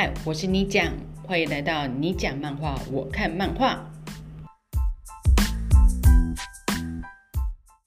嗨，我是你讲，欢迎来到你讲漫画，我看漫画。